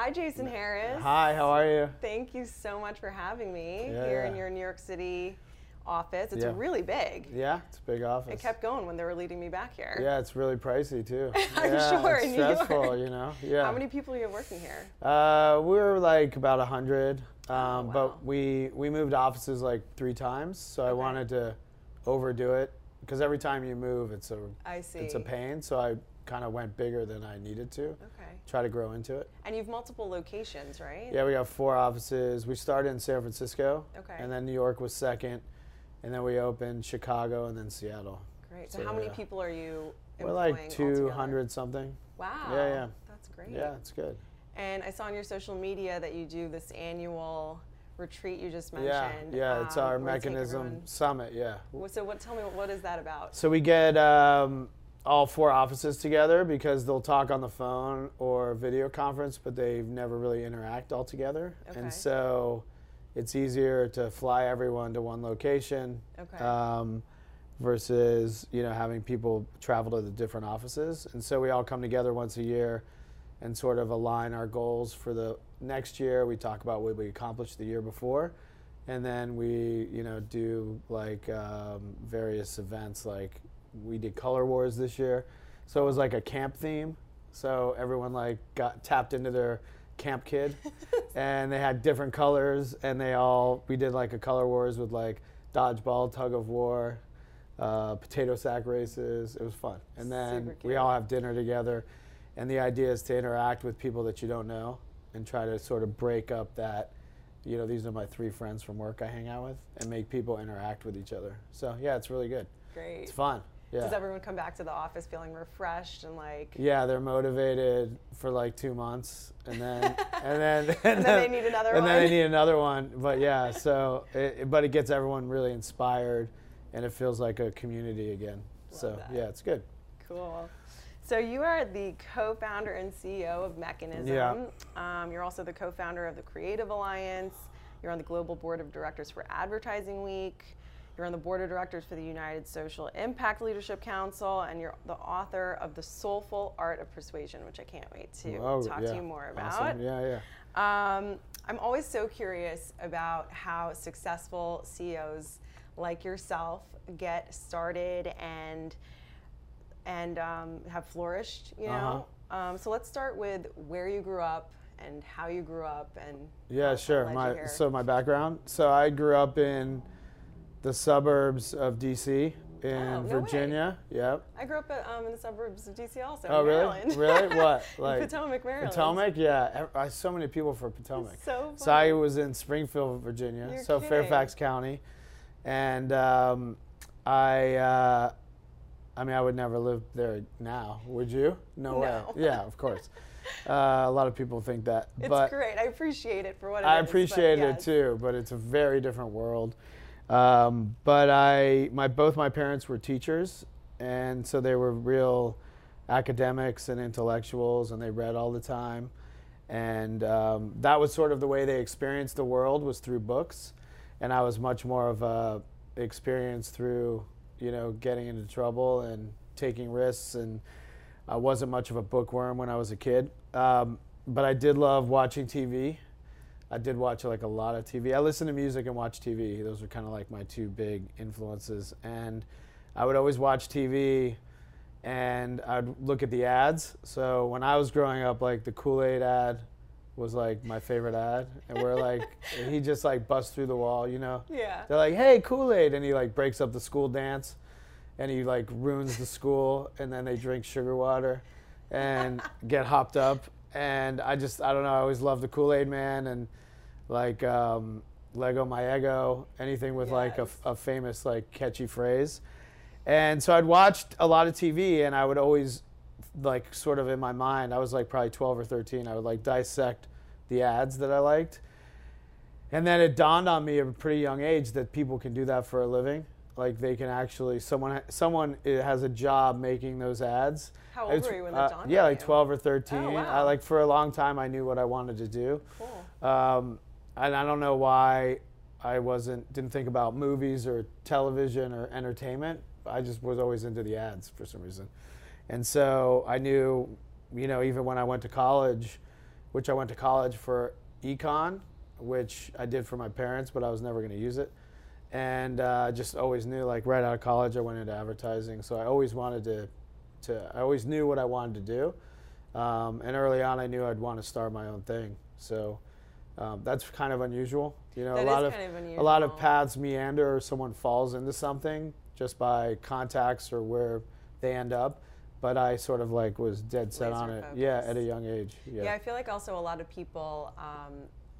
Hi, Jason Harris. Hi, how are you? Thank you so much for having me Yeah, here yeah. in your New York City office. It's Yeah. really big. Yeah, it's a big office. It kept going when they were leading me back here. yeah, it's really pricey too. I'm yeah, sure, It's in New York. stressful, you know. Yeah. How many people are you working here? Uh, we were like about a hundred, um, Oh, wow. but we we moved offices like three times, so I wanted to overdo it because every time you move, it's a I see. it's a pain. So I kind of went bigger than I needed to. Okay. Try to grow into it. And you've multiple locations, right? Yeah, we got four offices. We started in San Francisco, Okay. and then New York was second, and then we opened Chicago and then Seattle. Great. So, So, how many people are you We're like 200 altogether? something. Wow. Yeah, yeah. That's great. Yeah, it's good. And I saw on your social media that you do this annual retreat you just mentioned. yeah, it's um, our where you take mechanism summit. Yeah. So what? Tell me, what is that about? So we get um, all four offices together because they'll talk on the phone or video conference, but they've never really interact all together. Okay. And so it's easier to fly everyone to one location Okay. um, versus you know having people travel to the different offices. And so we all come together once a year and sort of align our goals for the next year. We talk about what we accomplished the year before, and then we you know do like um, various events. Like we did Color Wars this year, so it was like a camp theme. So everyone like got tapped into their camp kid, and they had different colors, and they all we did like a Color Wars with like dodgeball, tug of war. Uh, potato sack races. It was fun, and then we all have dinner together. And the idea is to interact with people that you don't know and try to sort of break up that, you know, these are my three friends from work I hang out with and make people interact with each other. So, yeah, it's really good. Great. It's fun. Yeah. Does everyone come back to the office feeling refreshed and like? yeah, they're motivated for like two months, and then and then And then they need another and then they need another one. But yeah, so it, but it gets everyone really inspired, and it feels like a community again. so that. yeah, it's good. Cool. So you are the co-founder and CEO of Mechanism. Yeah. Um, you're also the co-founder of the Creative Alliance. You're on the global board of directors for Advertising Week. You're on the board of directors for the United Social Impact Leadership Council, and you're the author of The Soulful Art of Persuasion, which I can't wait to Oh, talk yeah. to you more about. Awesome. Yeah, yeah. Um, I'm always so curious about how successful CEOs like yourself get started and and um, have flourished. You know. Um, so let's start with where you grew up and how you grew up and Yeah, sure. what led you My so my background. So I grew up in the suburbs of DC in Oh, no way. Virginia. Yep. I grew up at, um, in the suburbs of DC also. Oh, really? Maryland. Really? What? Like Potomac, Maryland. Potomac? Yeah. I so many people for Potomac. So So I was in Springfield, Virginia, You're so kidding. Fairfax County, and um, I. Uh, I mean, I would never live there now. Would you? No, way. No. Yeah, of course. Uh, a lot of people think that, It's but great. I appreciate it for what it I is, appreciate yes. it too, but it's a very different world. Um, but I, my both my parents were teachers, and so they were real academics and intellectuals, and they read all the time, and um, that was sort of the way they experienced the world was through books, and I was much more of a experience through, you know, getting into trouble and taking risks and. I wasn't much of a bookworm when I was a kid, um, but I did love watching TV. I did watch like a lot of TV. I listen to music and watch TV. Those are kind of like my two big influences. And I would always watch TV and I'd look at the ads. So when I was growing up, like the Kool Aid ad was like my favorite ad. And we're like, he just like busts through the wall, you know? Yeah. They're like, hey, Kool Aid. And he like breaks up the school dance and he like ruins the school and then they drink sugar water and get hopped up. And I just, I don't know, I always loved the Kool Aid man and like um, Leggo My Eggo, anything with like a, a famous like catchy phrase. And so I'd watched a lot of TV and I would always like sort of in my mind, I was like probably 12 or 13, I would like dissect the ads that I liked. And then it dawned on me at a pretty young age that people can do that for a living. Like they can actually someone someone has a job making those ads. How old It's- were you when uh, that dawned Yeah, like 12 or 13. Oh, I wow. like for a long time I knew what I wanted to do. Cool. Um, and I don't know why I wasn't didn't think about movies or television or entertainment. I just was always into the ads for some reason. And so I knew, you know, even when I went to college which I went to college for econ, which I did for my parents, but I was never going to use it. And uh, I just always knew, like right out of college, I went into advertising. So I always wanted to, to I always knew what I wanted to do. Um, and early on, I knew I'd want to start my own thing. So um, that's kind of unusual. You know, That a lot of, of a lot of paths meander, or someone falls into something just by contacts or where they end up. But I sort of like was dead set on Laser it. Yeah, at a young age. Yeah. Yeah, I feel like also a lot of people um,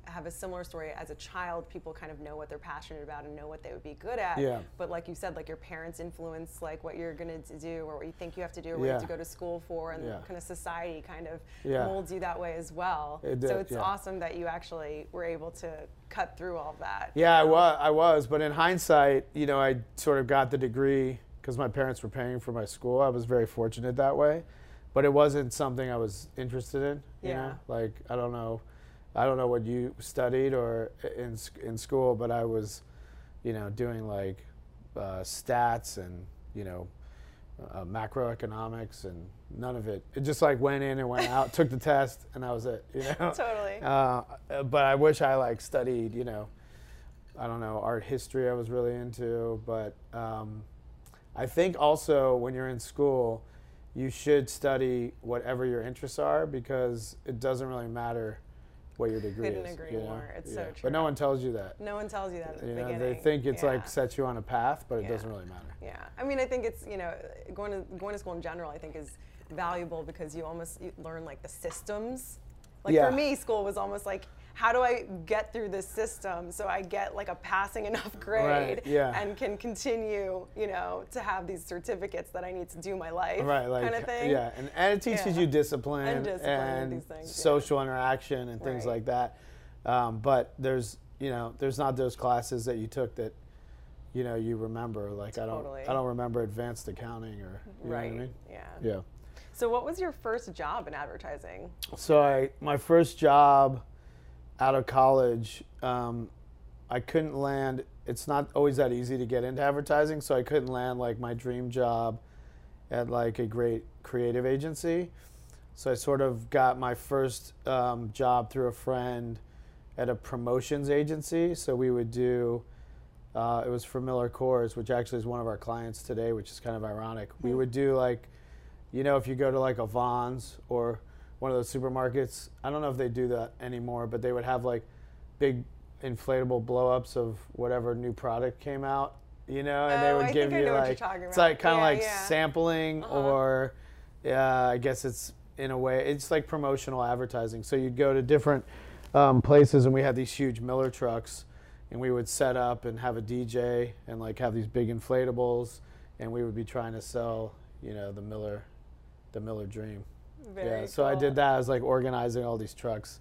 have a similar story. As a child, people kind of know what they're passionate about and know what they would be good at. Yeah. But like you said, like your parents influence like what you're gonna do or what you think you have to do or what you have to go to school for, and Yeah. kind of society kind of molds you that way as well. It did, so it's awesome that you actually were able to cut through all that. Yeah, I was, I was, but in hindsight, you know, I sort of got the degree because my parents were paying for my school. I was very fortunate that way, but it wasn't something I was interested in. You Yeah. know, like I don't know, I don't know what you studied or in in school, but I was, you know, doing like uh, stats and you know, uh, macroeconomics and none of it. It just like went in and went out, took the test, and that was it. You know. Totally. Uh, but I wish I like studied, you know, I don't know, art history I was really into. But um, I think also when you're in school, you should study whatever your interests are because it doesn't really matter what your degree Couldn't is. agree you know? more. It's so But no one tells you that. no one tells you that at the know, they think it's Yeah. like sets you on a path, but it Yeah. doesn't really matter. Yeah, I mean, I think it's you know going to going to school in general. I think is valuable because you almost you learn like the systems. Like Yeah. for me, school was almost like how do I get through this system so I get like a passing enough grade yeah. and can continue you know to have these certificates that I need to do my life Right, like kind of thing. yeah, and, and it teaches Yeah. you discipline And discipline and things, yeah. social interaction and things Right. like that. Um, but there's you know there's not those classes that you took that you know you remember. Like I don't I don't remember advanced accounting or you right. know what I mean. Yeah. Yeah. So what was your first job in advertising? So I my first job out of college, um, I couldn't land. It's not always that easy to get into advertising, so I couldn't land like my dream job at like a great creative agency. So I sort of got my first um, job through a friend at a promotions agency. So we would do. Uh, it was for Miller Coors, which actually is one of our clients today, which is kind of ironic. We would do like, you know, if you go to like a Vons or one of those supermarkets, I don't know if they do that anymore, but they would have like big inflatable blow ups of whatever new product came out, you know, and they Oh, would I give you know what you're like it's like kind of Yeah, like yeah. sampling Uh-huh. or yeah, I guess it's in a way it's like promotional advertising. So you'd go to different um, places, and we had these huge Miller trucks, and we would set up and have a DJ and like have these big inflatables, and we would be trying to sell, you know, the Miller, the Miller Dream. Very yeah, so I did that. I was like organizing all these trucks.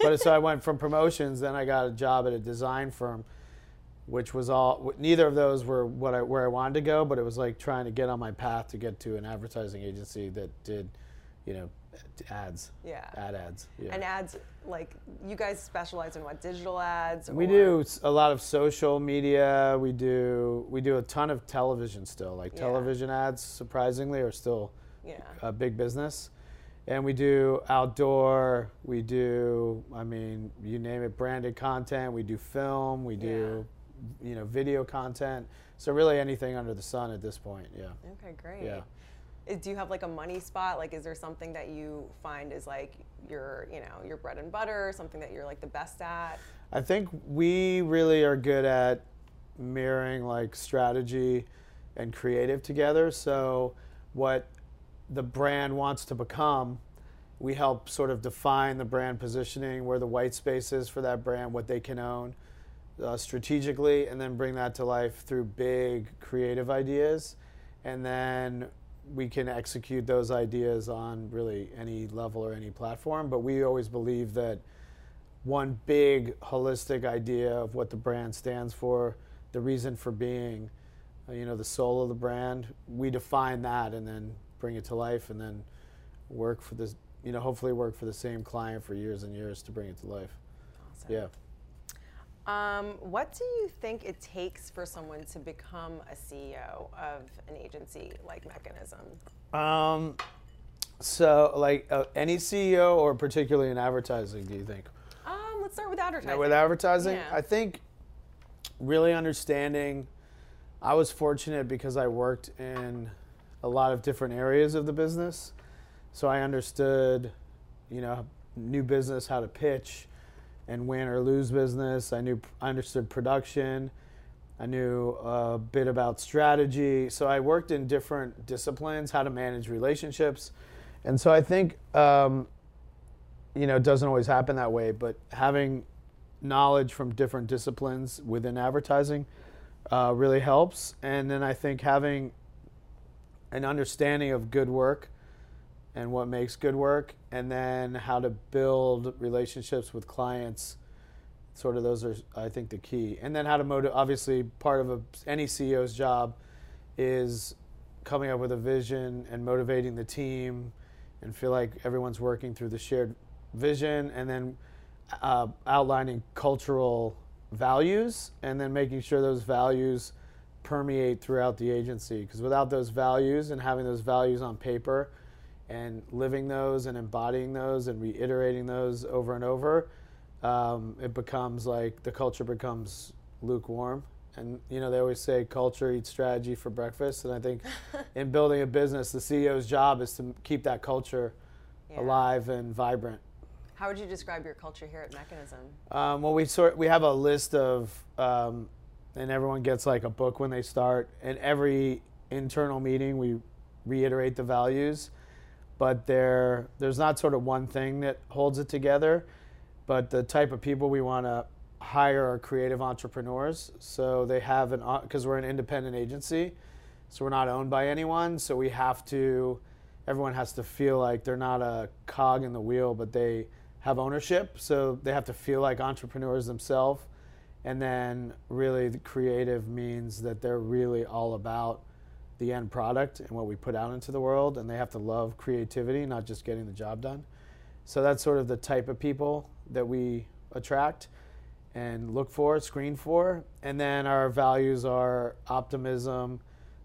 But so I went from promotions, then I got a job at a design firm, which was all. Neither of those were what I where I wanted to go, but it was like trying to get on my path to get to an advertising agency that did, you know, ads, Yeah. ad ads. Yeah. And ads, like you guys specialize in what digital ads? we do a lot of social media. We do we do a ton of television still. Like Yeah. television ads, surprisingly, are still Yeah. a big business. And we do outdoor, we do, I mean, you name it, branded content, we do film, we do, you know, video content. So really anything under the sun at this point, yeah. Okay, great. Yeah. Do you have like a money spot? Like, is there something that you find is like your, you know, your bread and butter, something that you're like the best at? I think we really are good at mirroring like strategy and creative together. So, what the brand wants to become, we help sort of define the brand positioning, where the white space is for that brand, what they can own uh, strategically, and then bring that to life through big creative ideas. And then we can execute those ideas on really any level or any platform. But we always believe that one big holistic idea of what the brand stands for, the reason for being, uh, you know, the soul of the brand. We define that and then bring it to life and then work for this, you know, hopefully work for the same client for years and years to bring it to life. Awesome. Yeah. Um, what do you think it takes for someone to become a CEO of an agency like Mechanism? Um, So, like uh, any CEO or particularly in advertising, do you think? Um, let's start with advertising. Now, with advertising, Yeah. I think really understanding. I was fortunate because I worked in a lot of different areas of the business, so I understood, you know, new business, how to pitch, and win or lose business. I knew I understood production. I knew a bit about strategy. So I worked in different disciplines, how to manage relationships, and so I think. Um, you know, it doesn't always happen that way, but having knowledge from different disciplines within advertising uh, really helps. And then I think having an understanding of good work and what makes good work, and then how to build relationships with clients. Sort of those are, I think, the key. And then how to motivate. Obviously, part of a, any CEO's job is coming up with a vision and motivating the team, and feel like everyone's working through the shared vision, and then uh, outlining cultural values and then making sure those values permeate throughout the agency because without those values and having those values on paper and living those and embodying those and reiterating those over and over um, it becomes like the culture becomes lukewarm and you know they always say culture eats strategy for breakfast and i think in building a business the ceo's job is to keep that culture Yeah. alive and vibrant How would you describe your culture here at Mechanism? Um, well, we sort we have a list of, um, and everyone gets like a book when they start. And every internal meeting, we reiterate the values, but there there's not sort of one thing that holds it together. But the type of people we want to hire are creative entrepreneurs. So they have an uh, because we're an independent agency, so we're not owned by anyone. So we have to. Everyone has to feel like they're not a cog in the wheel, but they have ownership. So they have to feel like entrepreneurs themselves. And then, really, the creative means that they're really all about the end product and what we put out into the world. And they have to love creativity, not just getting the job done. So that's sort of the type of people that we attract and look for, screen for. And then our values are optimism,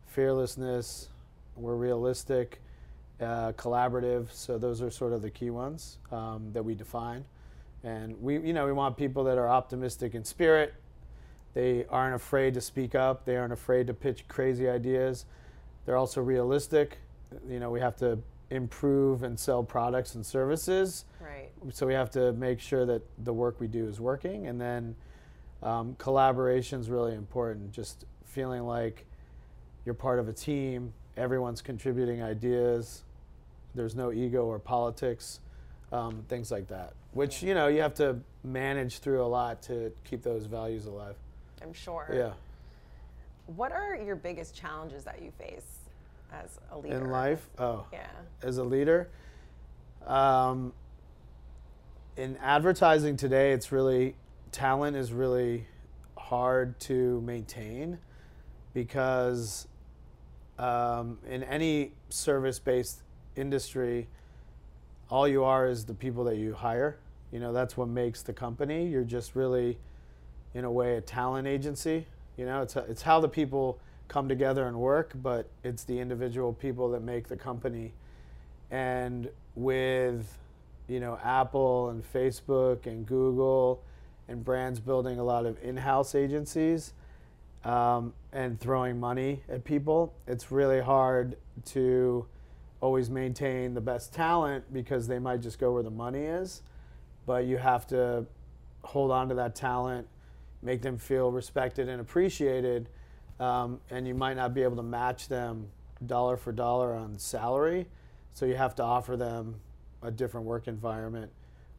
fearlessness, we're realistic, uh, collaborative. So those are sort of the key ones um, that we define. And we, you know, we want people that are optimistic in spirit. They aren't afraid to speak up. They aren't afraid to pitch crazy ideas. They're also realistic. You know, we have to improve and sell products and services. Right. So we have to make sure that the work we do is working. And then um, collaboration is really important. Just feeling like you're part of a team, everyone's contributing ideas, there's no ego or politics, um, things like that. Which, you know, you have to manage through a lot to keep those values alive. I'm sure. Yeah. What are your biggest challenges that you face as a leader? In life, oh. Yeah. as a leader. Um, in advertising today, it's really talent is really hard to maintain because um, in any service-based industry, all you are is the people that you hire. You know that's what makes the company. You're just really, in a way, a talent agency. You know, it's it's how the people come together and work, but it's the individual people that make the company. And with, you know, Apple and Facebook and Google and brands building a lot of in-house agencies um, and throwing money at people, it's really hard to always maintain the best talent because they might just go where the money is. But you have to hold on to that talent, make them feel respected and appreciated, um, and you might not be able to match them dollar for dollar on salary. So you have to offer them a different work environment,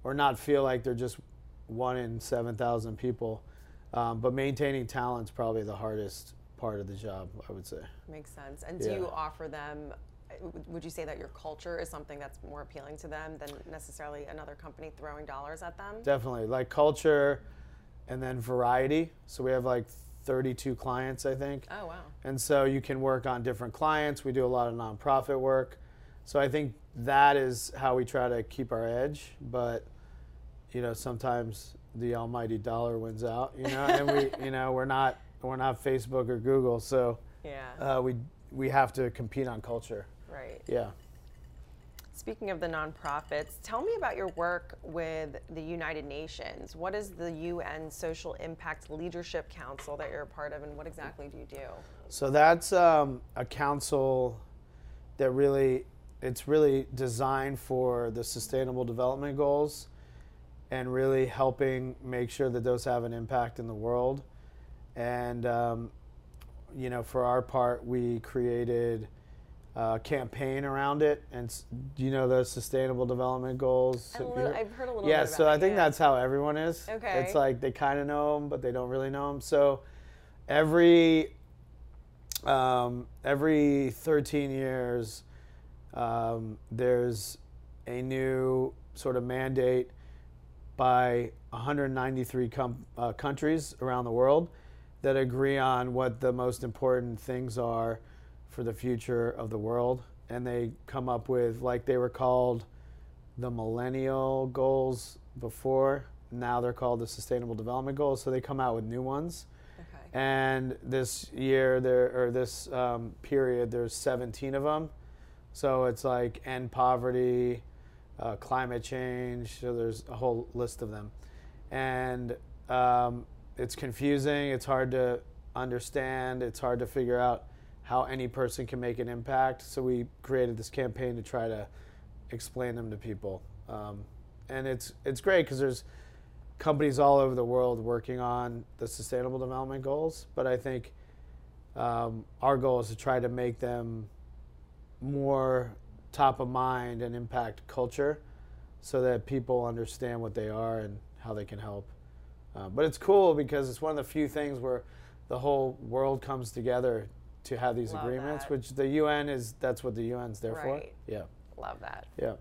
or not feel like they're just one in seven thousand people. Um, but maintaining talent is probably the hardest part of the job, I would say. Makes sense. And do Yeah. you offer them? Would you say that your culture is something that's more appealing to them than necessarily another company throwing dollars at them? Definitely, like culture, and then variety. So we have like 32 clients, I think. Oh wow. And so you can work on different clients. We do a lot of nonprofit work. So I think that is how we try to keep our edge. But, you know, sometimes the almighty dollar wins out, you know, and we, you know, we're not, we're not Facebook or Google. So Yeah. uh, we, we have to compete on culture. Right. Yeah. Speaking of the nonprofits, tell me about your work with the United Nations. What is the UN Social Impact Leadership Council that you're a part of, and what exactly do you do? So that's um, a council that really, it's really designed for the Sustainable Development Goals, and really helping make sure that those have an impact in the world. And um, you know, for our part, we created uh, campaign around it, and do you know the Sustainable Development Goals? Little, I've heard a little. Yeah, so I think that's how everyone is. Okay. It's like they kind of know them, but they don't really know them. So every um, every 13 years, um, there's a new sort of mandate by 193 com- uh, countries around the world that agree on what the most important things are for the future of the world. And they come up with, like, they were called the millennial goals before. Now they're called the sustainable development goals. So they come out with new ones. Okay. And this year, there or this um, period, there's 17 of them. So it's like end poverty, uh, climate change. So there's a whole list of them, and um, it's confusing. It's hard to understand. It's hard to figure out how any person can make an impact. So we created this campaign to try to explain them to people, um, and it's it's great because there's companies all over the world working on the sustainable development goals. But I think um, our goal is to try to make them more top of mind and impact culture so that people understand what they are and how they can help. Uh, but it's cool because it's one of the few things where the whole world comes together to have these Love agreements, that. which the UN is, that's what the UN's there Right. for. Yeah, Love that. yeah.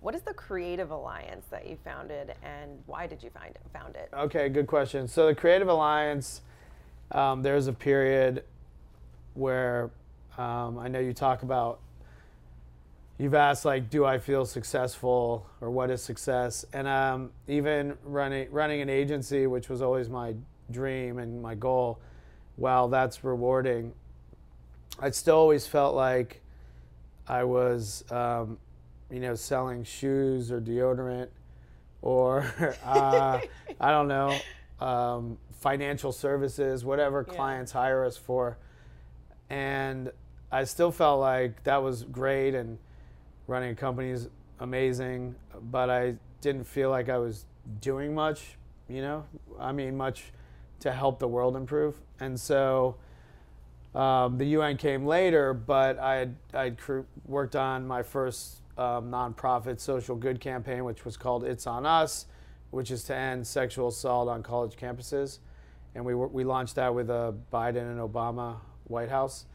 What is the Creative Alliance that you founded, and why did you find it, found it? Okay, good question. So the Creative Alliance, um, there's a period where um, I know you talk about. You've asked like, do I feel successful, or what is success? And um, even running running an agency, which was always my dream and my goal, while that's rewarding, I still always felt like I was, um, you know, selling shoes or deodorant or uh, I don't know, um, financial services, whatever Yeah. clients hire us for. And I still felt like that was great and running a company is amazing, but I didn't feel like I was doing much, you know, I mean, much to help the world improve. And so um, the UN came later, but I had I'd cr- worked on my first um, nonprofit social good campaign, which was called It's on Us, which is to end sexual assault on college campuses, and we we launched that with a Biden and Obama White House,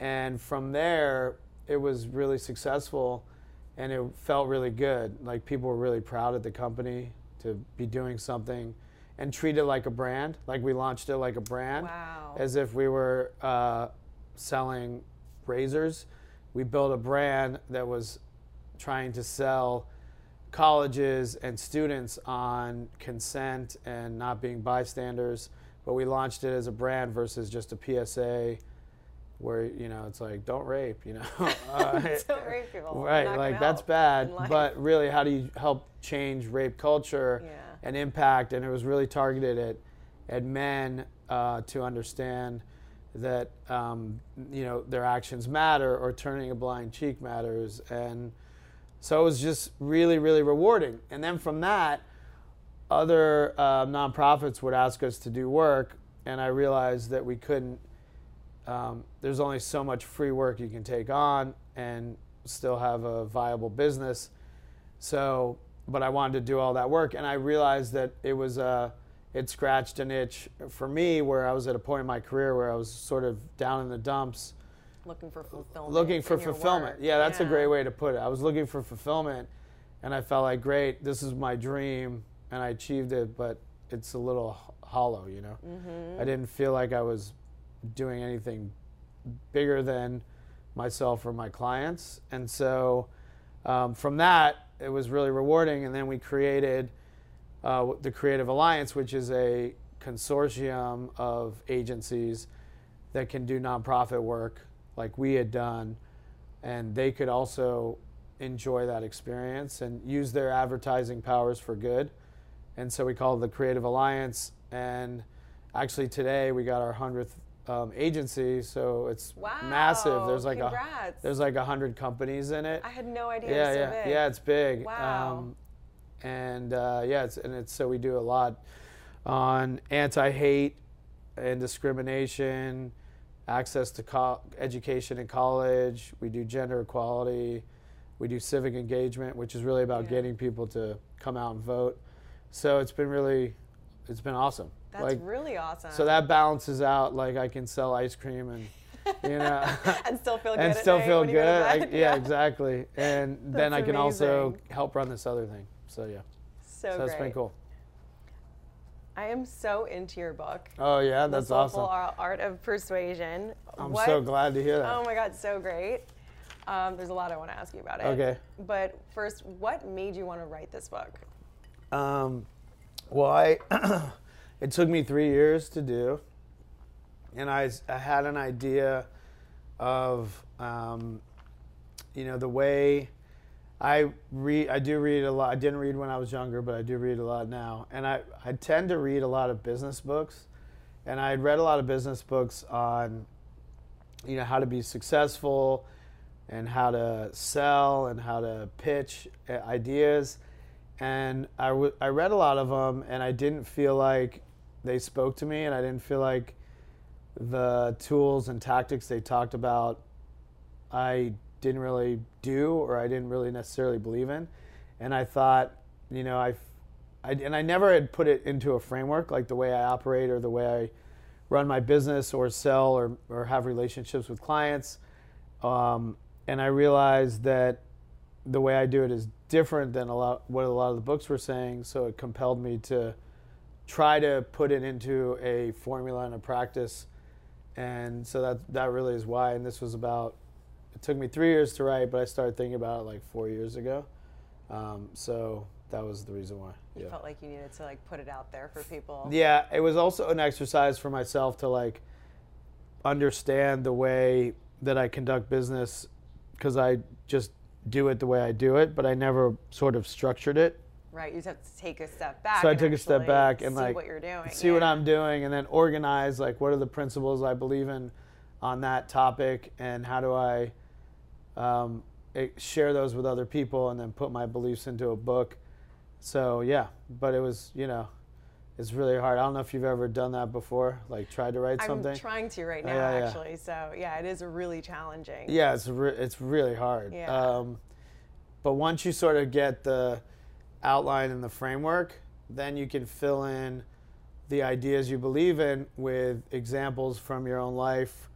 and from there it was really successful, and it felt really good. Like people were really proud of the company to be doing something, and treat it like a brand. Like we launched it like a brand Wow. as if we were uh, selling razors. We built a brand that was trying to sell colleges and students on consent and not being bystanders, but we launched it as a brand versus just a PSA where you know it's like don't rape, you know. Uh, Don't rape people. Right, like that's bad, but really how do you help change rape culture? Yeah. And impact, and it was really targeted at at men uh, to understand that um, you know their actions matter or turning a blind cheek matters, and so it was just really really rewarding. And then from that, other uh, nonprofits would ask us to do work, and I realized that we couldn't. Um, there's only so much free work you can take on and still have a viable business. So, but I wanted to do all that work, and I realized that it was uh, it scratched an itch for me where I was at a point in my career where I was sort of down in the dumps, looking for fulfillment. looking for fulfillment. Yeah, that's a great way to put it. I was looking for fulfillment, and I felt like, great, this is my dream, and I achieved it, but it's a little hollow, you know. Mm-hmm. I didn't feel like I was doing anything bigger than myself or my clients, and so um, from that, it was really rewarding. And then we created uh, the Creative Alliance, which is a consortium of agencies that can do nonprofit work like we had done, and they could also enjoy that experience and use their advertising powers for good. And so we called the Creative Alliance. And actually, today we got our hundredth um, agency, so it's Wow, massive. There's like a there's like a hundred companies in it. I had no idea. yeah, it was so yeah, big. yeah. It's big. Wow. Um, and uh, yeah, it's and it's so we do a lot on anti-hate and discrimination, access to co- education in college. We do gender equality. We do civic engagement, which is really about Yeah. getting people to come out and vote. So it's been really, it's been awesome. That's like, really awesome. so that balances out. Like I can sell ice cream and, you know. and still feel good. and still feel when you go good. I, bed. yeah, exactly. And then I can also help run this other thing. So yeah, So, so that's great. been cool. I am so into your book. Oh yeah, that's Soulful awesome. Ar- Art of Persuasion. I'm What- so glad to hear that. Oh my God, so great. Um, there's a lot I want to ask you about it. Okay. But first, what made you want to write this book? Um, well, I it took me three years to do, and I had an idea of um, you know the way I read. I do read a lot. I didn't read when I was younger, but I do read a lot now, and I I tend to read a lot of business books, and I had read a lot of business books on you know how to be successful and how to sell and how to pitch uh, ideas and I, w- I read a lot of them and i didn't feel like they spoke to me and i didn't feel like the tools and tactics they talked about i didn't really do or i didn't really necessarily believe in and i thought you know i I, and I never had put it into a framework like the way I operate or the way I run my business or sell or, or have relationships with clients. Um, and I realized that the way I do it is different than a lot what a lot of the books were saying. So it compelled me to try to put it into a formula and a practice. And so that that really is why. And this was about. It took me three years to write, but I started thinking about it like four years ago. Um, so that was the reason why. You yeah. felt like you needed to like put it out there for people. Yeah, it was also an exercise for myself to like understand the way that I conduct business because I just do it the way I do it, but I never sort of structured it. Right. You just have to take a step back. So I took a step back and see like what you're doing. see what. I'm doing, and then organize like what are the principles I believe in on that topic, and how do I um, eh, share those with other people, and then put my beliefs into a book. So yeah, but it was you know, it's really hard. I don't know if you've ever done that before, like tried to write I'm something. trying to right now, yeah, yeah. actually. So yeah, it is really challenging. Yeah, it's re- it's really hard. Yeah. Um, but once you sort of get the outline and the framework, then you can fill in the ideas you believe in with examples from your own life,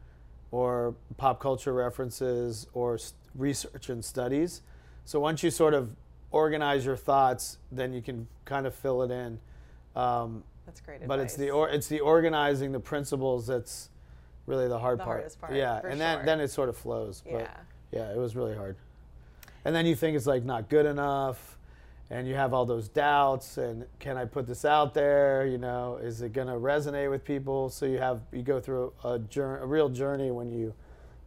or pop culture references, or research and studies. So once you sort of organize your thoughts, then you can kind of fill it in. Um, That's great. but it's the or, it's the organizing the principles that's really the hard The part. hardest part, Yeah, and then sure. then it sort of flows. But Yeah. yeah, it was really hard. And then you think it's like not good enough, and you have all those doubts. And can I put this out there? You know, is it gonna resonate with people? So you have you go through a journey, a real journey when you,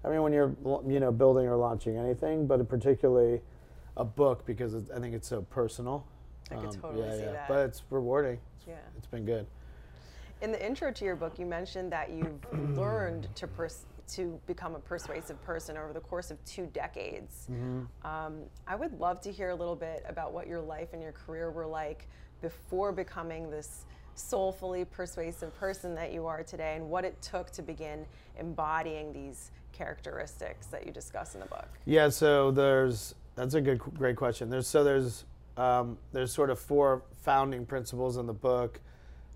I mean, when you're you know building or launching anything, but particularly a book because I think it's so personal. I could Um, totally yeah, see yeah. that. But it's rewarding. It's, Yeah. it's been good. In the intro to your book, you mentioned that you've learned to pers- to become a persuasive person over the course of two decades. Mm-hmm. Um, I would love to hear a little bit about what your life and your career were like before becoming this soulfully persuasive person that you are today, and what it took to begin embodying these characteristics that you discuss in the book. Yeah, so there's that's a good, great question. There's so there's um, there's sort of four founding principles in the book.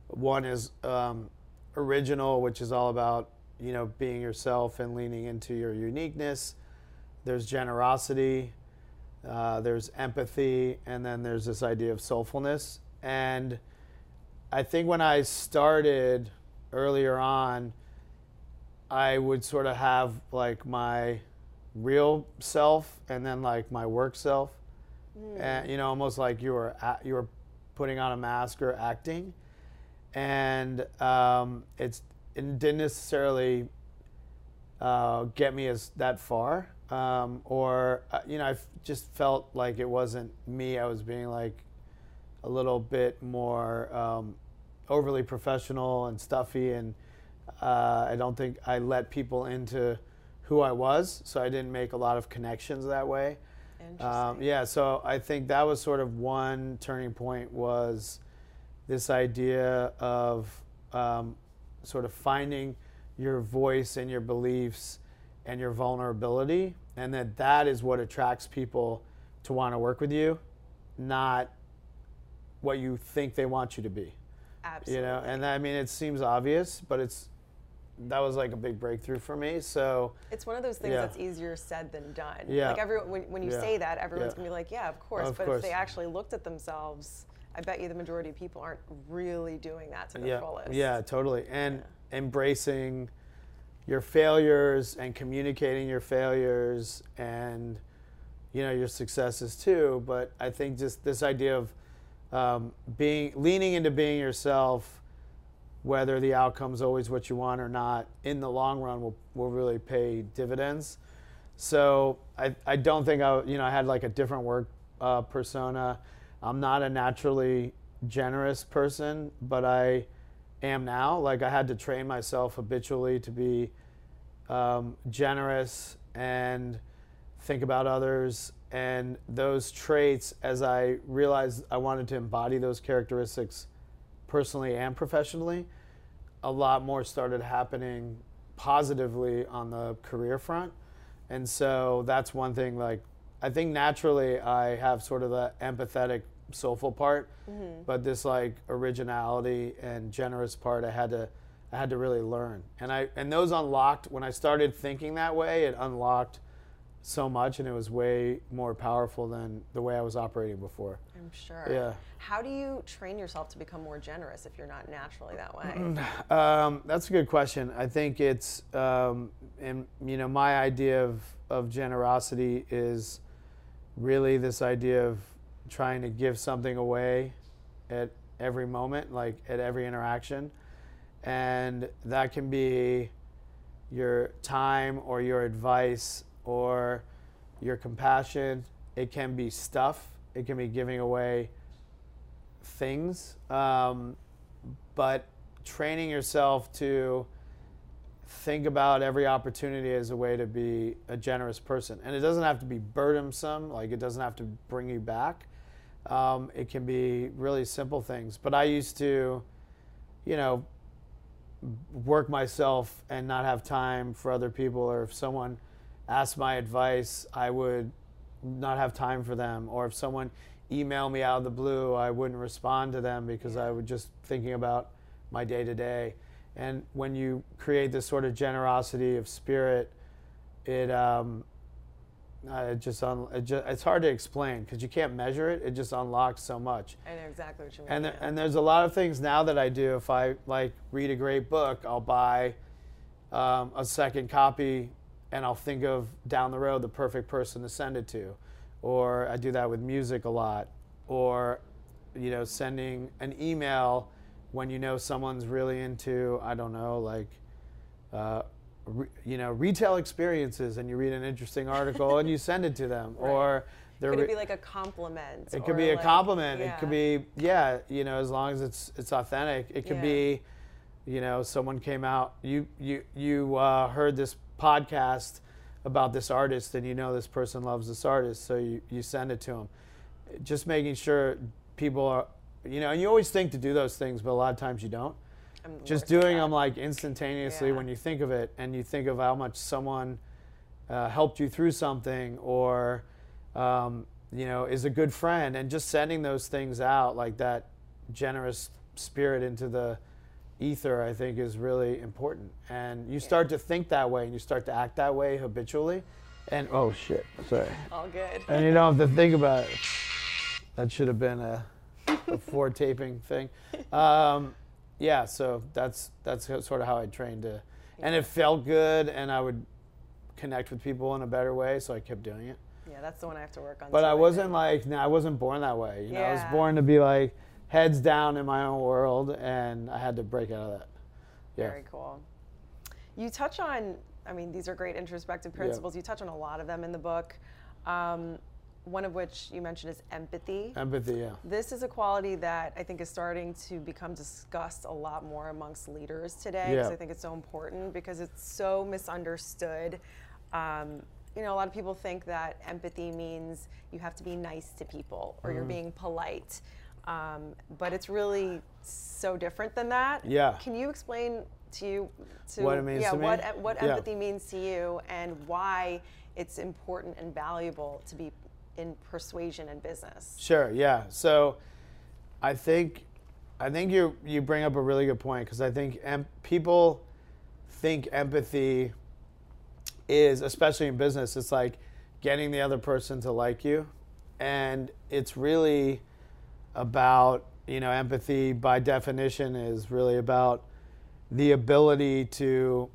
One is um, original, which is all about you know being yourself and leaning into your uniqueness. There's generosity. Uh, there's empathy, and then there's this idea of soulfulness. And I think when I started earlier on, I would sort of have like my real self and then like my work self, and you know, almost like you were a you were putting on a mask or acting, and um, it's it didn't necessarily uh, get me as that far. um, or uh, you know, I f- just felt like it wasn't me. I was being like a little bit more um, overly professional and stuffy, and uh, I don't think I let people into who I was, so I didn't make a lot of connections that way. Um, yeah, so I think that was sort of one turning point was this idea of um, sort of finding your voice and your beliefs and your vulnerability, and that that is what attracts people to want to work with you, not what you think they want you to be. Absolutely. You know, and I mean, it seems obvious, but it's that was like a big breakthrough for me. So it's one of those things Yeah. that's easier said than done. Yeah. Like everyone, when, when you Yeah. say that, everyone's Yeah. gonna be like, yeah, of course. Of but course. if they actually looked at themselves, I bet you the majority of people aren't really doing that to the yeah, fullest. yeah, totally, and embracing your failures and communicating your failures and you know your successes too. But I think just this idea of um, being leaning into being yourself, whether the outcome's always what you want or not, in the long run will will really pay dividends. So I, I don't think I you know I had like a different work uh, persona. I'm not a naturally generous person, but I am now. Like I had to train myself habitually to be um, generous and think about others. And those traits, as I realized I wanted to embody those characteristics personally and professionally, a lot more started happening positively on the career front. And so that's one thing, like, I think naturally I have sort of the empathetic, soulful part, but this like originality and generous part I had to I had to really learn. And I and those unlocked when I started thinking that way, it unlocked so much and it was way more powerful than the way I was operating before. I'm sure. Yeah. How do you train yourself to become more generous if you're not naturally that way? Um, that's a good question. I think it's, um, and you know, my idea of, of generosity is really this idea of trying to give something away at every moment, like at every interaction. And that can be your time or your advice or your compassion. It can be stuff. It can be giving away things. Um, but training yourself to think about every opportunity as a way to be a generous person. And it doesn't have to be burdensome, like it doesn't have to bring you back. Um, it can be really simple things. But I used to, you know, work myself and not have time for other people, or if someone asked my advice, I would not have time for them, or if someone emailed me out of the blue, I wouldn't respond to them because I was just thinking about my day to day. And when you create this sort of generosity of spirit, it um, uh, it just, un- it just it's hard to explain because you can't measure it. It just unlocks so much. I know exactly what you mean. And and there's a lot of things now that I do. If I like read a great book, I'll buy um, a second copy, and I'll think of down the road the perfect person to send it to. Or I do that with music a lot. Or, you know, sending an email when you know someone's really into I don't know like. Uh, re, you know, retail experiences, and you read an interesting article and you send it to them, Right. or they're could it re- be like a compliment? it could be a like- compliment. It could be yeah, you know, as long as it's it's authentic. It could Yeah. be, you know, someone came out. You you you uh, heard this podcast about this artist, and you know this person loves this artist, so you you send it to them. Just making sure people are, you know, and you always think to do those things, but a lot of times you don't I'm just doing them like instantaneously Yeah. when you think of it and you think of how much someone uh, helped you through something or um, you know is a good friend and just sending those things out like that generous spirit into the ether i think is really important and you start to think that way and you start to act that way habitually and oh shit sorry All good. and you don't have to think about it. That should have been a before taping thing. Um, yeah, so that's that's sort of how I trained to, and it felt good, and I would connect with people in a better way, so I kept doing it. Yeah, that's the one I have to work on. But I wasn't like, no, I wasn't born that way. You know, I was born to be like heads down in my own world, and I had to break out of that. Yeah. Very cool. You touch on, I mean, these are great introspective Yeah. principles. You touch on a lot of them in the book. Um, one of which you mentioned is empathy. Empathy, yeah. This is a quality that I think is starting to become discussed a lot more amongst leaders today because Yeah. I think it's so important because it's so misunderstood. Um, you know, a lot of people think that empathy means you have to be nice to people or Mm-hmm. you're being polite. Um, but it's really so different than that. Yeah. Can you explain to you to What it means yeah, to me? what e- what Yeah. empathy means to you and why it's important and valuable to be in persuasion and business? Sure. Yeah. So, I think, I think you you bring up a really good point because I think em- people think empathy is, especially in business, it's like getting the other person to like you, and it's really about you know empathy by definition is really about the ability to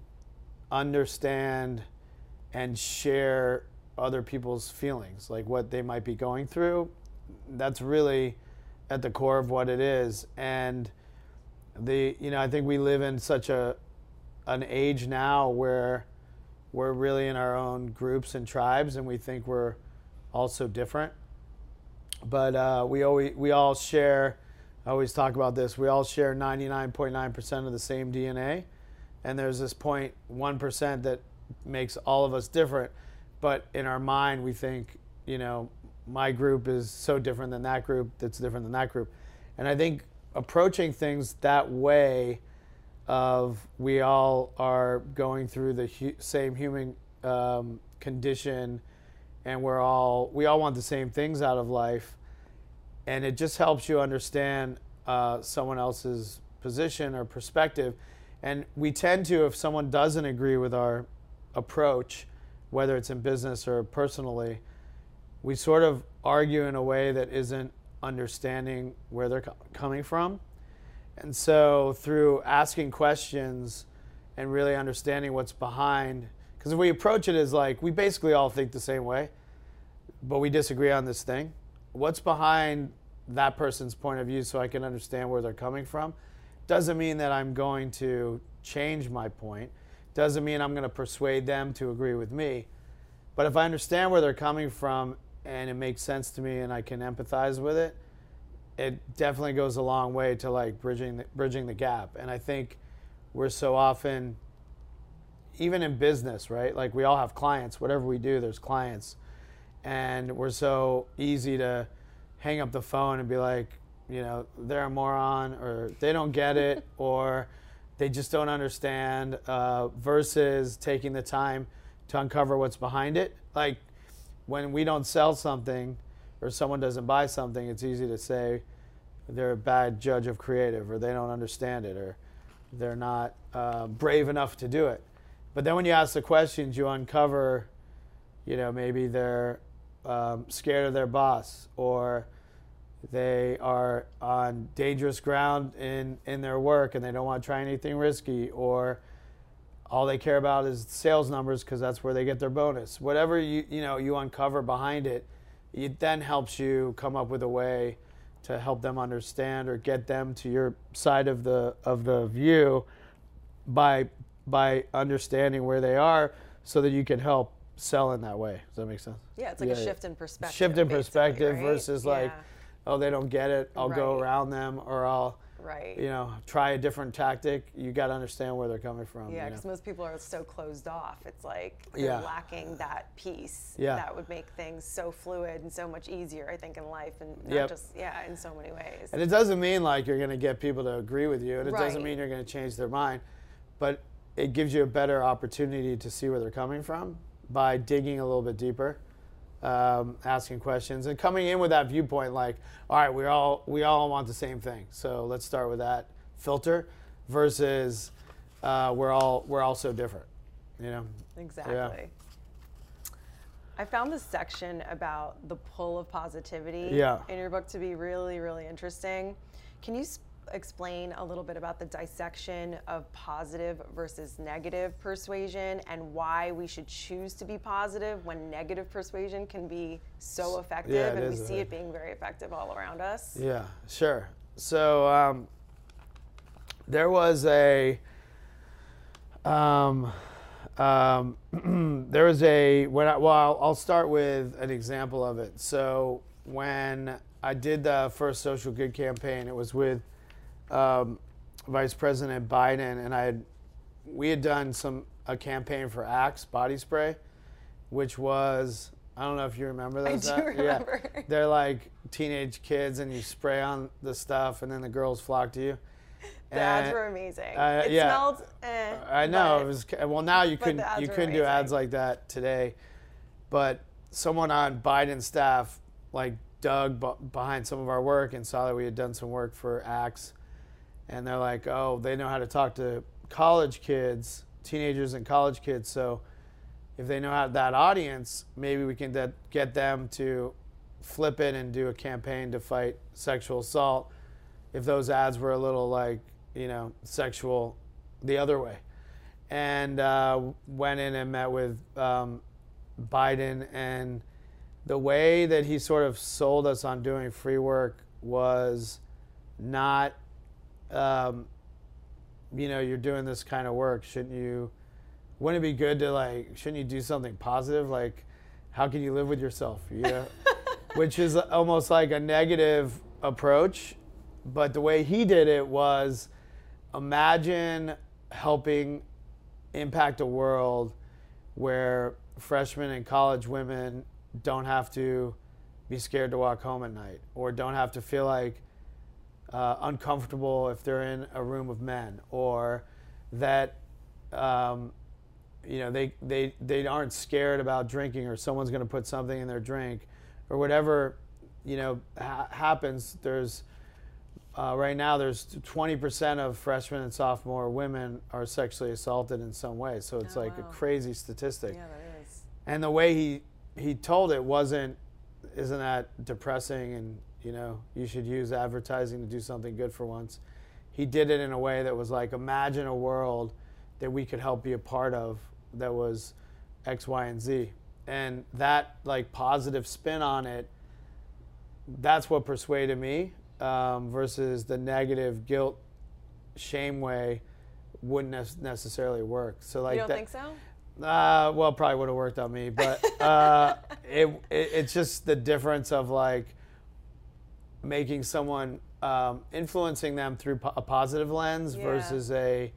understand and share other people's feelings, like what they might be going through. That's really at the core of what it is. And the you know, I think we live in such a an age now where we're really in our own groups and tribes and we think we're all so different. But uh, we always we all share I always talk about this. We all share 99.9% of the same DNA, and there's this 0.1% that makes all of us different. But in our mind, we think, you know, my group is so different than that group that's different than that group. And I think approaching things that way of we all are going through the hu- same human um, condition and we're all we all want the same things out of life and it just helps you understand uh, someone else's position or perspective. And we tend to, if someone doesn't agree with our approach, whether it's in business or personally, we sort of argue in a way that isn't understanding where they're co- coming from. And so, through asking questions and really understanding what's behind, because if we approach it as like we basically all think the same way, but we disagree on this thing, what's behind that person's point of view so I can understand where they're coming from doesn't mean that I'm going to change my point. Doesn't mean I'm going to persuade them to agree with me. But if I understand where they're coming from and it makes sense to me and I can empathize with it, it definitely goes a long way to like bridging the, bridging the gap. And I think we're so often even in business, right? Like we all have clients, whatever we do, there's clients. And we're so easy to hang up the phone and be like, you know, they're a moron or they don't get it or they just don't understand uh, versus taking the time to uncover what's behind it. Like when we don't sell something or someone doesn't buy something, it's easy to say they're a bad judge of creative or they don't understand it or they're not uh, brave enough to do it. But then when you ask the questions, you uncover, you know, maybe they're um, scared of their boss or they are on dangerous ground in, in their work and they don't want to try anything risky or all they care about is sales numbers because that's where they get their bonus. Whatever you you know you uncover behind it, it then helps you come up with a way to help them understand or get them to your side of the of the view by by understanding where they are so that you can help sell in that way. Does that make sense? Yeah, it's like Yeah, a shift in perspective. Shift in perspective right? versus like, Yeah, oh, they don't get it. I'll go around them or I'll right. you know try a different tactic. You got to understand where they're coming from. Yeah, you because know? most people are so closed off. It's like they're Yeah. lacking that piece Yeah. that would make things so fluid and so much easier, I think, in life and not Yep. just, yeah, in so many ways. And it doesn't mean like you're going to get people to agree with you, and it doesn't mean you're going to change their mind, but it gives you a better opportunity to see where they're coming from by digging a little bit deeper, um, asking questions, and coming in with that viewpoint. Like, all right, we all we all want the same thing, so let's start with that filter, versus uh, we're all we're all so different, you know. Exactly. I found this section about the pull of positivity Yeah. in your book to be really, really interesting. Can you explain a little bit about the dissection of positive versus negative persuasion and why we should choose to be positive when negative persuasion can be so effective Yeah, and we see it being very effective all around us? Yeah, sure. So um, there was a Um, um, there was a when I, well, I'll, I'll start with an example of it. So when I did the first social good campaign, it was with um, Vice President Biden, and I had we had done some a campaign for Axe body spray, which was I don't know if you remember those. I do uh, remember. Yeah, they're like teenage kids, and you spray on the stuff, and then the girls flock to you. The ads were amazing. uh, it yeah. smelled. Eh, I know but it was well. Now you couldn't you couldn't do ads like that today, but someone on Biden's staff like dug b- behind some of our work and saw that we had done some work for Axe, and they're like, oh, they know how to talk to college kids, teenagers and college kids. So if they know how that audience, maybe we can de- get them to flip it and do a campaign to fight sexual assault. If those ads were a little like you know sexual the other way, and uh, went in and met with um, Biden and the way that he sort of sold us on doing free work was not um, you know you're doing this kind of work shouldn't you wouldn't it be good to like shouldn't you do something positive? Like how can you live with yourself you know? Which is almost like a negative approach but the way he did it was imagine helping impact a world where freshmen and college women don't have to be scared to walk home at night or don't have to feel like uh, uncomfortable if they're in a room of men or that um, you know they, they, they aren't scared about drinking or someone's going to put something in their drink or whatever you know ha- happens there's uh, right now there's 20% of freshmen and sophomore women are sexually assaulted in some way so it's Oh, like wow. a crazy statistic Yeah, there is. and the way he he told it wasn't isn't that depressing and you know you should use advertising to do something good for once. He did it in a way that was like imagine a world that we could help be a part of that was x y and z. And that like positive spin on it that's what persuaded me um, versus the negative guilt shame way wouldn't nec- necessarily work. So like you don't that, think so? uh, well, probably would have worked on me, but uh, it, it it's just the difference of like making someone um, influencing them through po- a positive lens Yeah. versus a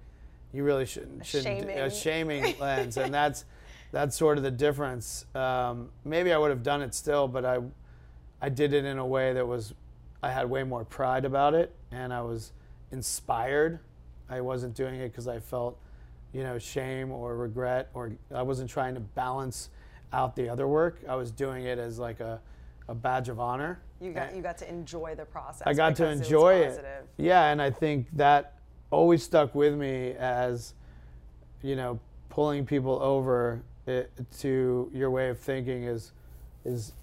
you really shouldn't, shouldn't a shaming. shaming lens, and that's that's sort of the difference. Um, maybe I would have done it still, but I I did it in a way that was I had way more pride about it, and I was inspired. I wasn't doing it because I felt you know, shame or regret, or I wasn't trying to balance out the other work. I was doing it as like a, a badge of honor. You got you got to enjoy the process. I got to enjoy it. Yeah, and I think that always stuck with me as, you know, pulling people over it, to your way of thinking is is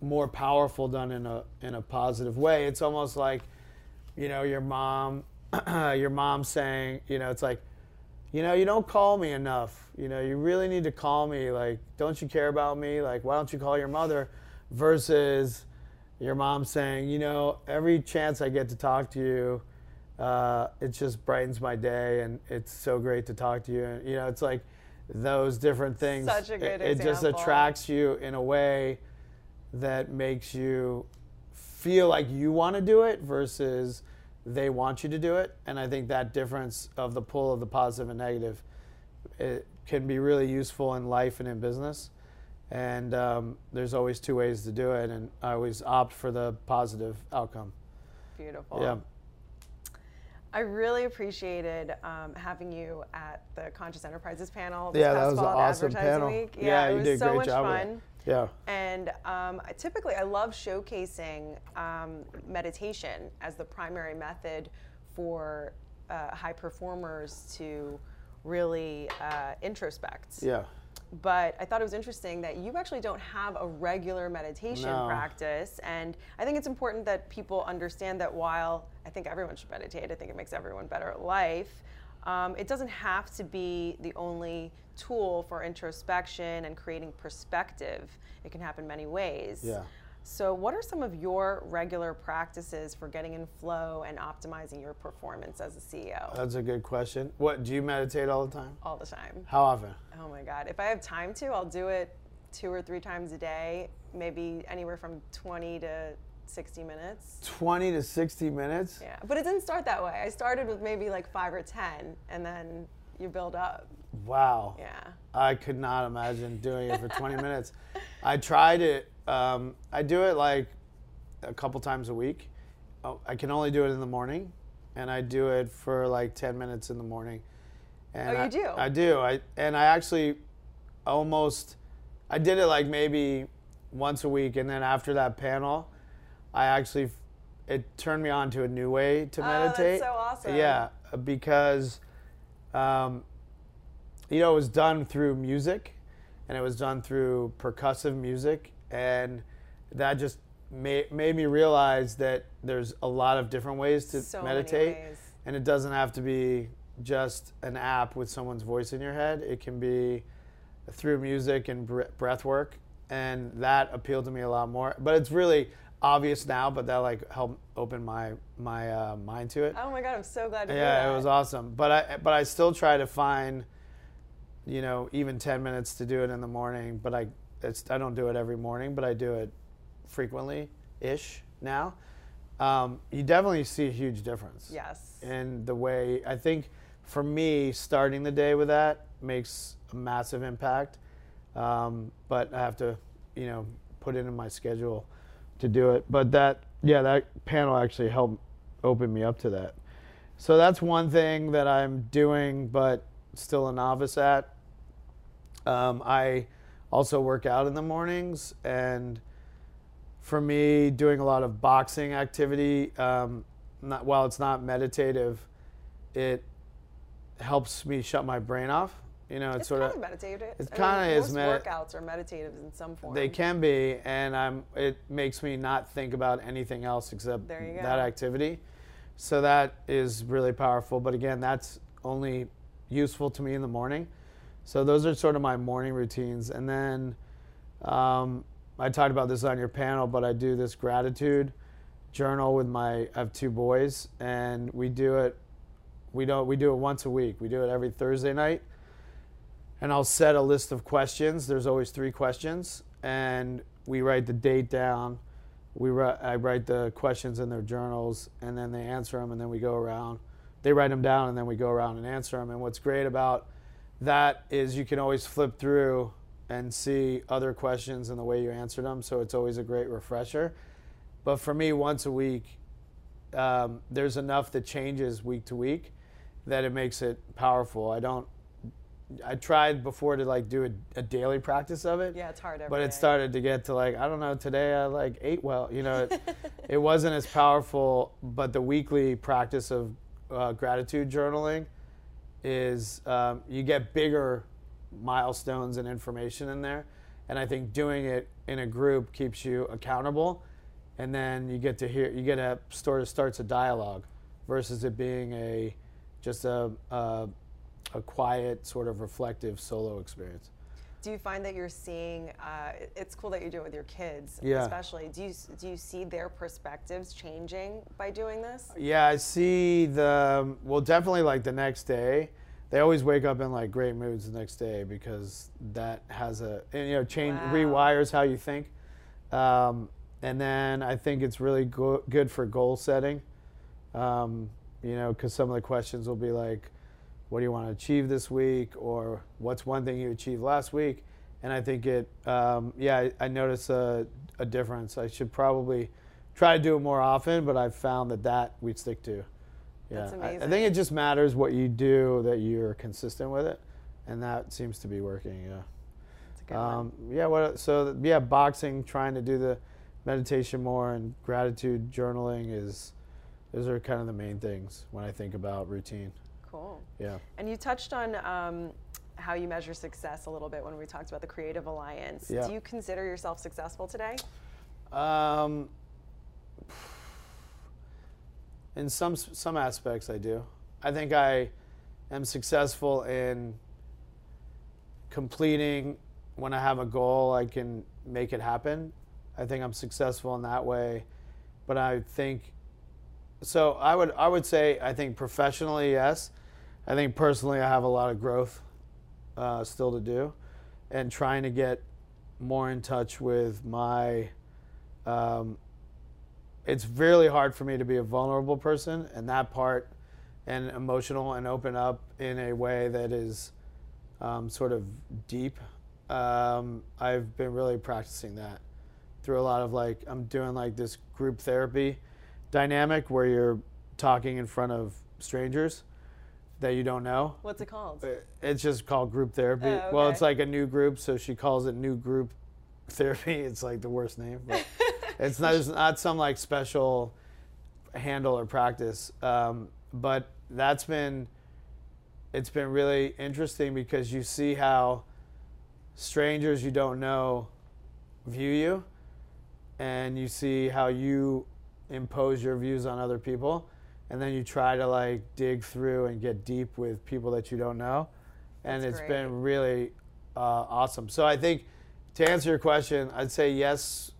more powerful done in a in a positive way. It's almost like, you know, your mom, your mom saying, you know, it's like, you know, you don't call me enough. You know, you really need to call me. Like, don't you care about me? Like, why don't you call your mother? Versus your mom saying, you know, every chance I get to talk to you, uh, it just brightens my day, and it's so great to talk to you. And you know, it's like those different things. Such a good it, it just attracts you in a way that makes you feel like you want to do it versus they want you to do it. And I think that difference of the pull of the positive and negative it can be really useful in life and in business. And um, there's always two ways to do it, and I always opt for the positive outcome. Beautiful. Yeah. I really appreciated um, having you at the Conscious Enterprises panel. This Yeah, that was an fall at awesome panel. Week. Yeah, Yeah, you it was did so great much job fun. Yeah. And um, I- typically, I love showcasing um, meditation as the primary method for uh, high performers to really uh, introspect. Yeah. But I thought it was interesting that you actually don't have a regular meditation No. practice. And I think it's important that people understand that while I think everyone should meditate, I think it makes everyone better at life. Um, it doesn't have to be the only tool for introspection and creating perspective. It can happen many ways. Yeah. So, what are some of your regular practices for getting in flow and optimizing your performance as a CEO? That's a good question. What do you meditate all the time? All the time. How often? Oh my God. If I have time to, I'll do it two or three times a day, maybe anywhere from 20 to 60 minutes. 20 to 60 minutes? Yeah. But it didn't start that way. I started with maybe like five or 10, and then you build up. Wow. Yeah. I could not imagine doing it for 20 minutes. I tried it. Um, I do it like a couple times a week. Oh, I can only do it in the morning, and I do it for like 10 minutes in the morning. And Oh, you I, do? I do. I and I actually almost I did it like maybe once a week, and then after that panel, I actually it turned me on to a new way to meditate. Oh, that's so awesome. Yeah, because um, you know it was done through music, and it was done through percussive music, and that just made made me realize that there's a lot of different ways to So meditate, ways. and it doesn't have to be just an app with someone's voice in your head. It can be through music and breath work, and that appealed to me a lot more. But it's really obvious now, but that like helped open my my uh, mind to it. Oh my God, I'm so glad to hear Yeah, it was awesome. But I but I still try to find, you know, even ten minutes to do it in the morning. But I it's I don't do it every morning, but I do it frequently ish now. Um, you definitely see a huge difference Yes. in the way I think for me starting the day with that makes a massive impact. Um, but I have to, you know, put it in my schedule to do it. But that, yeah, that panel actually helped open me up to that. So that's one thing that I'm doing, but still a novice at. Um, I also work out in the mornings, and for me, doing a lot of boxing activity, um, not, while it's not meditative, it helps me shut my brain off. You know, it's, It's sort kind of of meditative. it kinda mean, is medi- workouts are meditative in some form. they can be, and I'm. It makes me not think about anything else except There you go. that activity. So that is really powerful. But again, that's only useful to me in the morning. So those are sort of my morning routines, and then um, I talked about this on your panel, but I do this gratitude journal with my. I have two boys, and we do it. We don't. We do it once a week. We do it every Thursday night and I'll set a list of questions. There's always three questions, and we write the date down. We write, I write the questions in their journals, and then they answer them, and then we go around. They write them down, and then we go around and answer them. And what's great about that is you can always flip through and see other questions and the way you answered them. So it's always a great refresher. But for me, once a week, um, there's enough that changes week to week that it makes it powerful. I don't I tried before to like do a, a daily practice of it. Yeah, it's hard every But it day. started to get to like I don't know today I like ate well you know it, it wasn't as powerful but the weekly practice of uh, gratitude journaling is um, you get bigger milestones and information in there and I think doing it in a group keeps you accountable and then you get to hear you get a sort of starts a dialogue versus it being a just a, a a quiet sort of reflective solo experience. Do you find that you're seeing? Uh, it's cool that you do it with your kids, Yeah. especially. Do you do you see their perspectives changing by doing this? Yeah, I see the well, definitely like the next day. They always wake up in like great moods the next day because that has a and, you know change Wow. rewires how you think. Um, and then I think it's really go- good for goal setting. Um, you know, because some of the questions will be like, "What do you want to achieve this week?" or "What's one thing you achieved last week?" And I think it, um, yeah, I, I notice a, a difference. I should probably try to do it more often, but I've found that that we stick to. Yeah, That's I- I, think it just matters what you do that you're consistent with it, and that seems to be working. Yeah. It's a good one. Um, yeah. What? So yeah, boxing, trying to do the meditation more, and gratitude journaling is. Those are kind of the main things when I think about routine. Cool. Yeah. And you touched on um, how you measure success a little bit when we talked about the Creative Alliance. Yeah. Do you consider yourself successful today? Um, in some some aspects, I do. I think I am successful in completing when I have a goal. I can make it happen. I think I'm successful in that way, but I think so. I would I would say I think professionally yes. I think personally I have a lot of growth uh, still to do, and trying to get more in touch with my. Um, it's really hard for me to be a vulnerable person, and that part, and emotional and open up in a way that is um, sort of deep. Um, I've been really practicing that through a lot of like I'm doing like this group therapy dynamic where you're talking in front of strangers that you don't know. What's it called? It's just called group therapy. Oh, Well, it's like a new group, so she calls it new group therapy. It's like the worst name. But it's not it's not some like special handle or practice. Um, but that's been it's been really interesting because you see how strangers you don't know view you and you see how you impose your views on other people and then you try to like dig through and get deep with people that you don't know and That's it's great. been really uh, awesome so i think to answer your question i'd say yes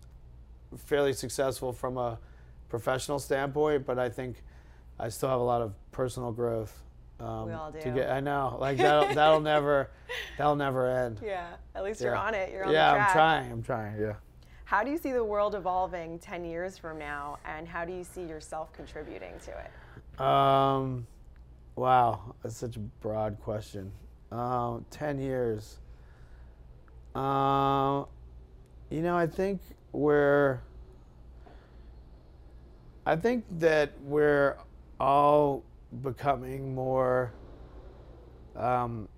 fairly successful from a professional standpoint but i think i still have a lot of personal growth um, We all to do. get i know like that'll, that'll never that'll never end Yeah, at least you're on it. You're on yeah the track. Yeah, I'm trying i'm trying yeah How do you see the world evolving 10 years from now, and how do you see yourself contributing to it? Um, wow, that's such a broad question. Um, ten years. Um, you know, I think we're. I think that we're all becoming more. Um,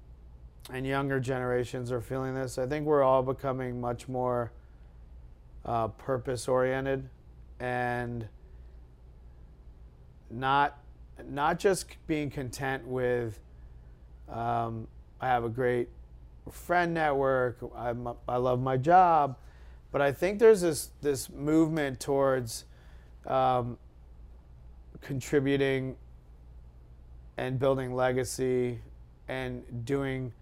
and younger generations are feeling this. I think we're all becoming much more uh, purpose oriented and not not just being content with um, I have a great friend network. I'm, I love my job, but I think there's this this movement towards um, contributing and building legacy and doing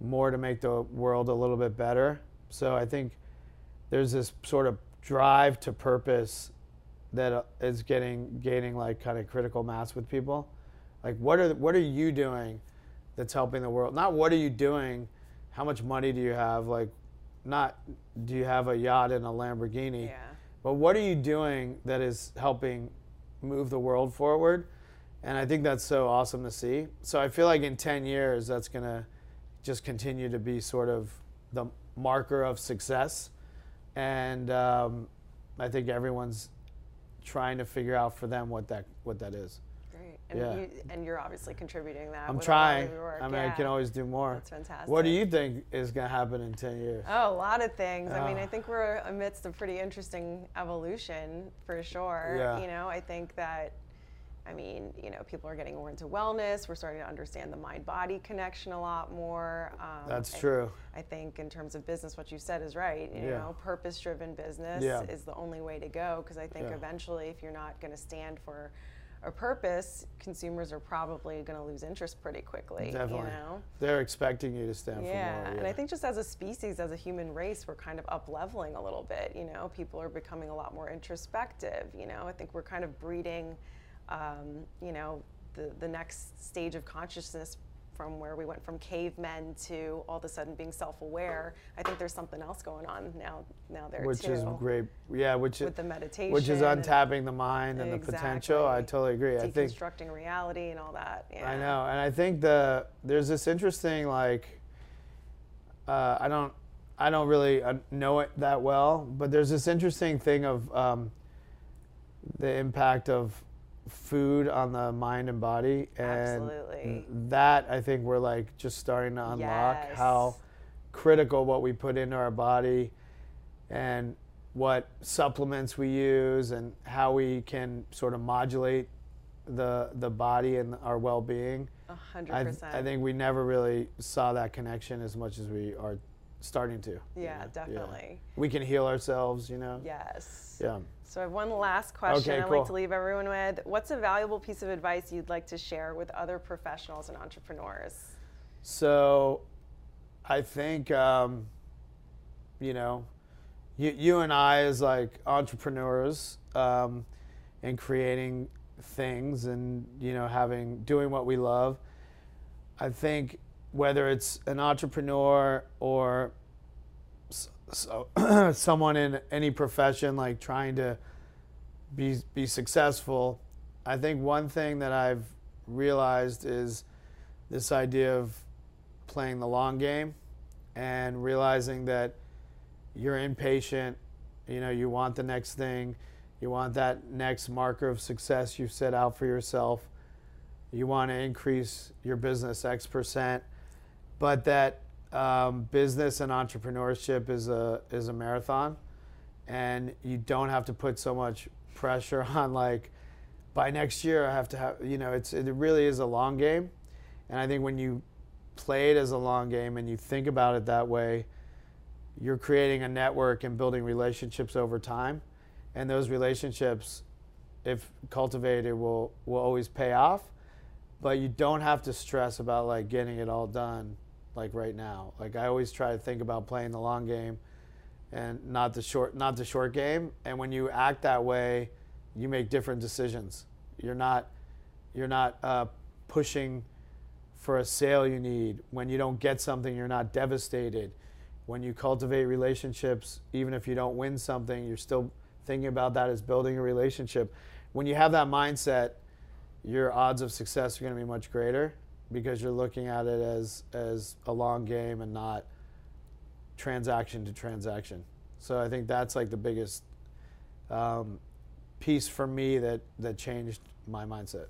more to make the world a little bit better. So I think there's this sort of drive to purpose that uh, getting gaining like kind of critical mass with people. Like what are what are you doing that's helping the world? Not what are you doing? How much money do you have? Like not do you have a yacht and a Lamborghini? Yeah. But what are you doing that is helping move the world forward? And I think that's so awesome to see. So I feel like in 10 years, that's going to just continue to be sort of the marker of success. And um, I think everyone's trying to figure out for them what that what that is. Great. And, Yeah. you, and you're obviously contributing that. I'm with a lot of trying. I mean, I can always do more. That's fantastic. What do you think is going to happen in 10 years? Oh, a lot of things. I mean, Ah. I think we're amidst a pretty interesting evolution for sure. Yeah. You know, I think that, I mean, you know, people are getting more into wellness. We're starting to understand the mind body connection a lot more. Um, That's I- true. I think in terms of business, what you said is right. You Yeah. know, purpose-driven business Yeah. is the only way to go because I think Yeah. eventually, if you're not going to stand for a purpose, consumers are probably going to lose interest pretty quickly. Definitely. You know. They're expecting you to stand Yeah, for more. Yeah, and I think just as a species, as a human race, we're kind of up leveling a little bit. You know, people are becoming a lot more introspective. You know, I think we're kind of breeding, um, you know, the the next stage of consciousness from where we went from cavemen to all of a sudden being self-aware. I think there's something else going on now. Now there which too. is great. Yeah, which is With the meditation. which is untapping the mind and the potential. I totally agree. I think deconstructing reality and all that. Yeah. I know, and I think the there's this interesting like uh, I don't I don't really uh, know it that well, but there's this interesting thing of um, the impact of food on the mind and body, and Absolutely. that I think we're like just starting to unlock Yes. how critical what we put into our body and what supplements we use and how we can sort of modulate the the body and our well-being. A hundred I, percent. I think we never really saw that connection as much as we are starting to. you Yeah, know? definitely. We can heal ourselves, you know. Yes. Yeah. So I have one last question Okay, I'd cool. like to leave everyone with. What's a valuable piece of advice you'd like to share with other professionals and entrepreneurs? So, I think um, you know, you, you and I as like entrepreneurs um, and creating things and you know having doing what we love. I think whether it's an entrepreneur or so, someone in any profession like trying to be be successful, I think one thing that I've realized is this idea of playing the long game and realizing that you're impatient, you know, you want the next thing, you want that next marker of success you've set out for yourself. You want to increase your business X percent, but that um, business and entrepreneurship is a is a marathon, and you don't have to put so much pressure on like by next year I have to have you know it's it really is a long game, and I think when you play it as a long game and you think about it that way, you're creating a network and building relationships over time, and those relationships, if cultivated, will will always pay off. But you don't have to stress about like getting it all done like right now. Like I always try to think about playing the long game and not the short not the short game. And when you act that way, you make different decisions. You're not you're not uh, pushing for a sale you need. When you don't get something, you're not devastated. When you cultivate relationships, even if you don't win something, you're still thinking about that as building a relationship. When you have that mindset, your odds of success are going to be much greater because you're looking at it as as a long game and not transaction to transaction. So I think that's like the biggest um, piece for me that that changed my mindset.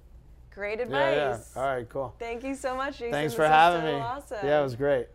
Great advice. Yeah, yeah. All right, cool. Thank you so much, Jason. Thanks for having so me. Awesome. Yeah, it was great.